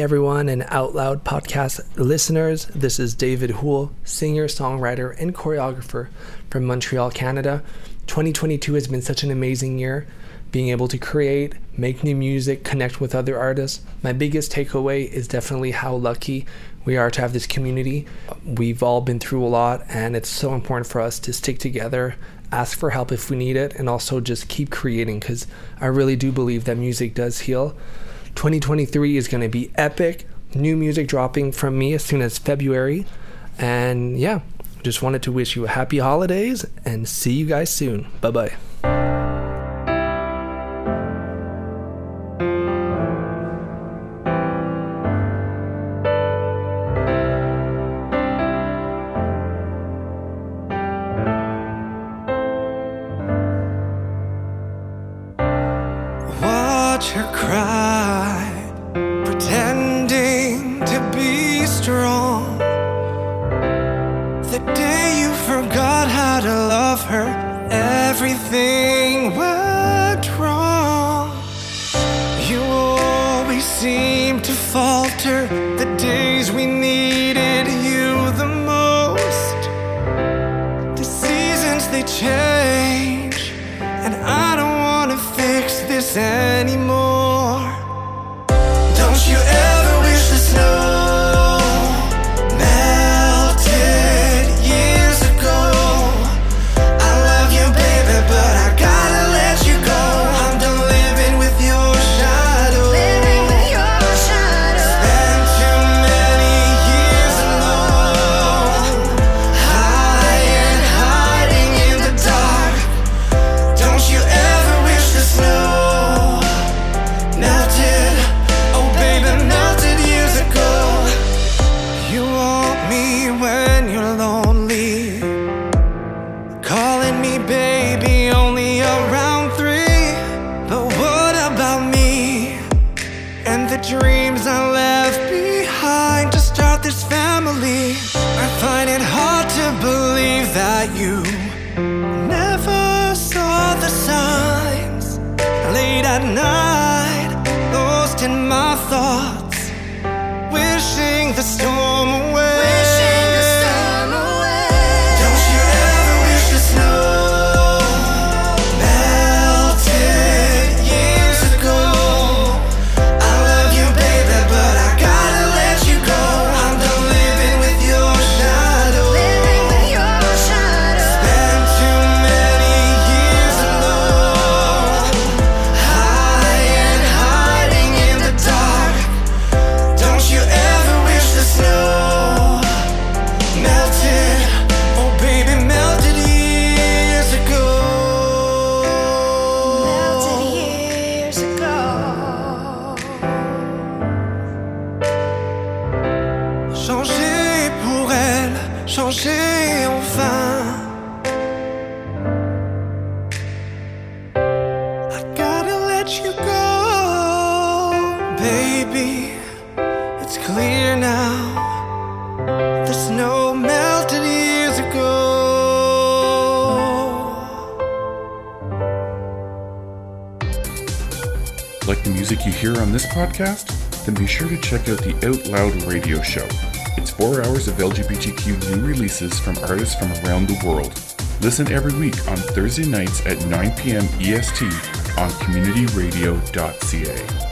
Everyone, and Out Loud podcast listeners. This is David Houle, singer, songwriter, and choreographer from Montreal, Canada. 2022 has been such an amazing year. Being able to create, make new music, connect with other artists. My biggest takeaway is definitely how lucky we are to have this community. We've all been through a lot, and it's so important for us to stick together, ask for help if we need it, and also just keep creating because I really do believe that music does heal. 2023 is going to be epic. New music dropping from me as soon as February. And yeah, just wanted to wish you a happy holidays and see you guys soon. Bye bye. Watch her cry, hear on this podcast? Then be sure to check out the Out Loud radio show. It's four hours of LGBTQ new releases from artists from around the world. Listen every week on Thursday nights at 9 p.m. EST on communityradio.ca.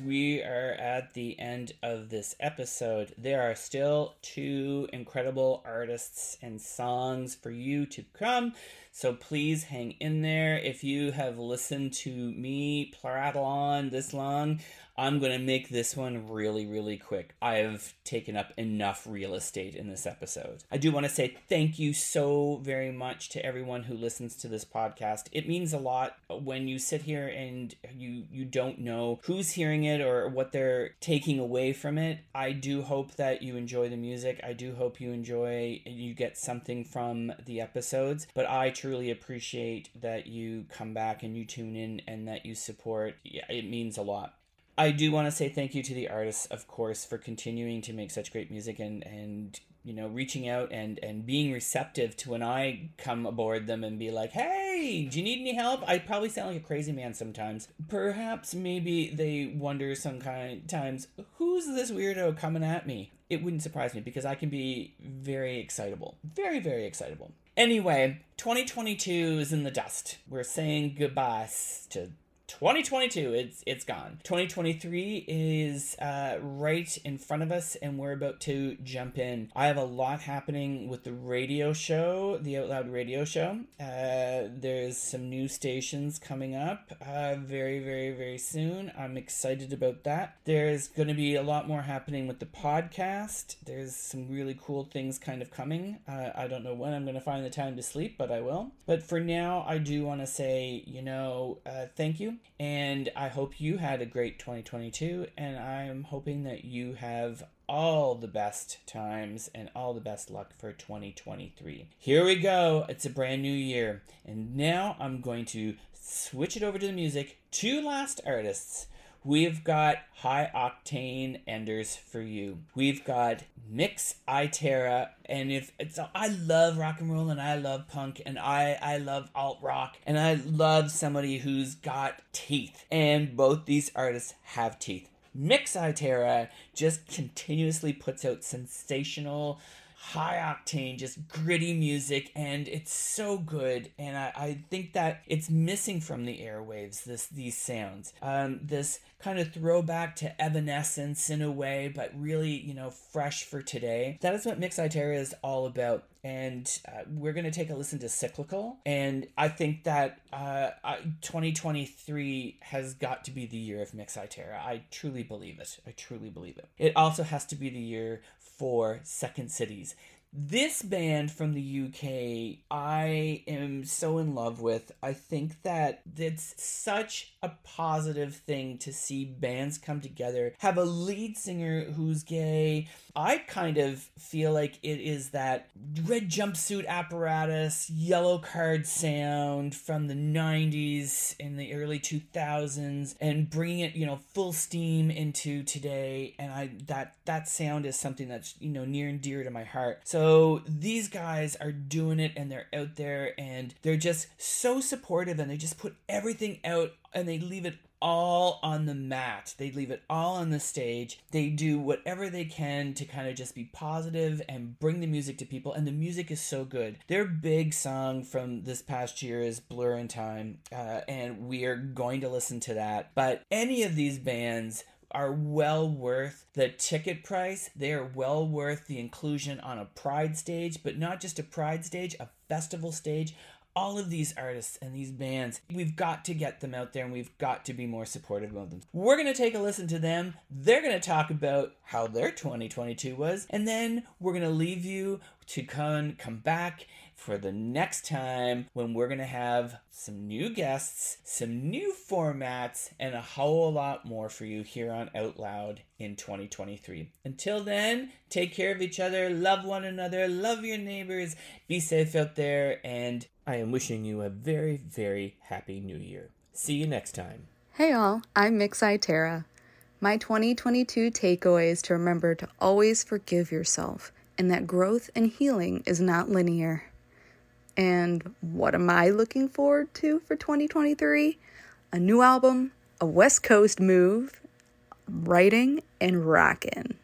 we are at the end of this episode. There are still two incredible artists and songs for you to come, so please hang in there. If you have listened to me prattle on this long, I'm going to make this one really, really quick. I've taken up enough real estate in this episode. I do want to say thank you so very much to everyone who listens to this podcast. It means a lot when you sit here and you you don't know who's hearing it or what they're taking away from it. I do hope that you enjoy the music. I do hope you enjoy you get something from the episodes, but I truly appreciate that you come back and you tune in and that you support. Yeah, it means a lot. I do want to say thank you to the artists, of course, for continuing to make such great music and and you know reaching out and and being receptive to when I come aboard them and be like, hey, do you need any help? I probably sound like a crazy man sometimes. Perhaps maybe they wonder some kind times, who's this weirdo coming at me? It wouldn't surprise me because I can be very excitable. Very, very excitable. Anyway, 2022 is in the dust. We're saying goodbyes to 2022 it's it's gone. 2023 is uh, right in front of us and we're about to jump in. I have a lot happening with the radio show the out loud radio show. Uh, there's some new stations coming up uh, very very very soon. I'm excited about that. There's going to be a lot more happening with the podcast. There's some really cool things kind of coming. Uh, i don't know when i'm going to find the time to sleep but i will. But for now i do want to say you know uh, thank you and I hope you had a great 2022. And I'm hoping that you have all the best times and all the best luck for 2023. Here we go. It's a brand new year. And now I'm going to switch it over to the music. Two last artists. We've got high octane enders for you. We've got Mix Itera, and if it's I love rock and roll and I love punk and I I love alt rock and I love somebody who's got teeth. And both these artists have teeth. Mix Itera just continuously puts out sensational high octane, just gritty music, and it's so good. And I, I think that it's missing from the airwaves this these sounds. Um, this kind of throwback to Evanescence in a way, but really, you know, fresh for today. That is what Mix Itera is all about. And uh, we're going to take a listen to Cyclical. And I think that uh, I, 2023 has got to be the year of Mix Itera. I truly believe it. I truly believe it. It also has to be the year for Second Cities. This band from the UK, I am so in love with. I think that it's such a positive thing to see bands come together, have a lead singer who's gay. I kind of feel like it is that red jumpsuit apparatus, Yellowcard sound from the 90s and the early 2000s and bringing it, you know, full steam into today and I that that sound is something that's, you know, near and dear to my heart. So these guys are doing it and they're out there and they're just so supportive and they just put everything out and they leave it all on the mat. They leave it all on the stage. They do whatever they can to kind of just be positive and bring the music to people. And the music is so good. Their big song from this past year is Blur in Time, uh, and we are going to listen to that. But any of these bands are well worth the ticket price. They are well worth the inclusion on a pride stage, but not just a pride stage, a festival stage. All of these artists and these bands, we've got to get them out there and we've got to be more supportive of them. We're going to take a listen to them. They're going to talk about how their 2022 was, and then we're going to leave you to come, come back for the next time when we're going to have some new guests, some new formats, and a whole lot more for you here on Out Loud in 2023. Until then, take care of each other, love one another, love your neighbors, be safe out there, and I am wishing you a very, very happy new year. See you next time. Hey all, I'm Mix Itera. My 2022 takeaway is to remember to always forgive yourself and that growth and healing is not linear. And what am I looking forward to for 2023? A new album, a West Coast move, writing and rocking.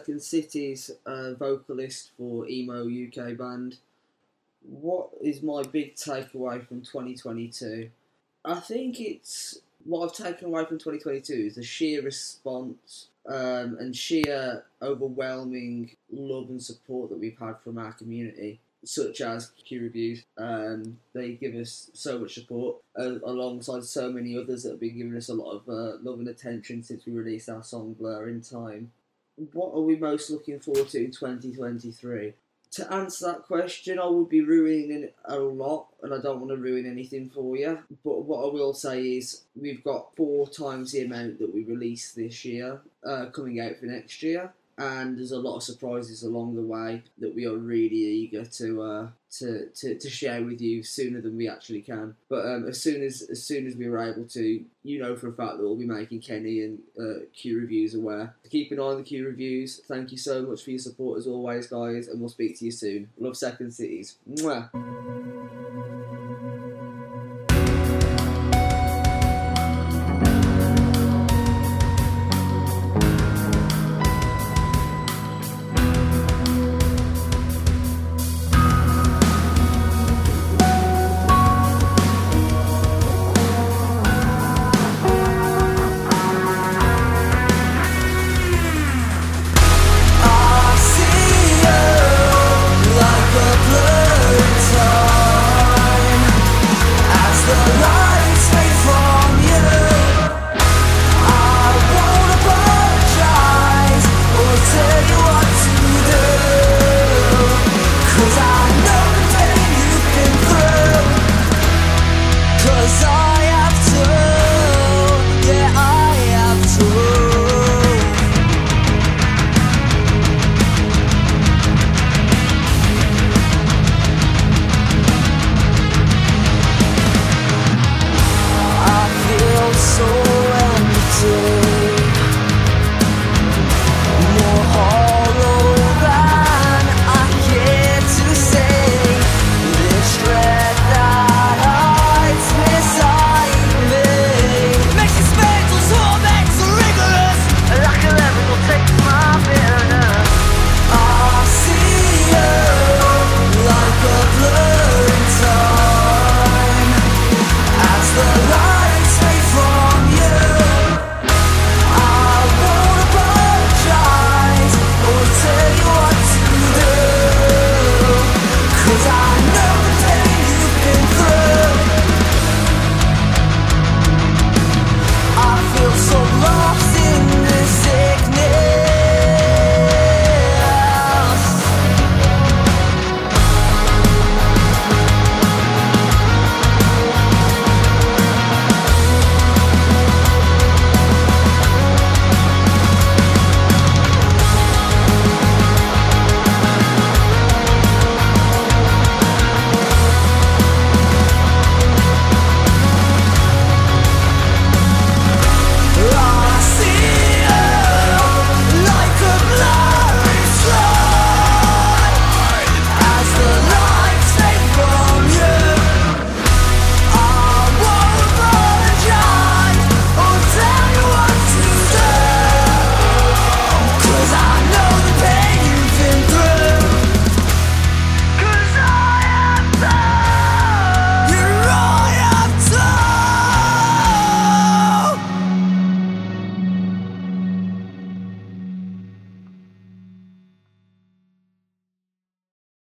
Second Cities, uh, vocalist for Emo UK band. What is my big takeaway from 2022? I think it's what I've taken away from 2022 is the sheer response um, and sheer overwhelming love and support that we've had from our community, such as Q Reviews. Um, they give us so much support uh, alongside so many others that have been giving us a lot of uh, love and attention since we released our song Blur in Time. What are we most looking forward to in 2023? To answer that question, I would be ruining a lot, and I don't want to ruin anything for you. But what I will say is, we've got four times the amount that we released this year uh, coming out for next year, and there's a lot of surprises along the way that we are really eager to uh, to, to, to share with you sooner than we actually can. But um, as soon as as soon as we were able to, you know for a fact that we'll be making Kenny and uh, Q reviews aware. Keep an eye on the Q reviews. Thank you so much for your support as always, guys, and we'll speak to you soon. Love Second Cities. Mwah.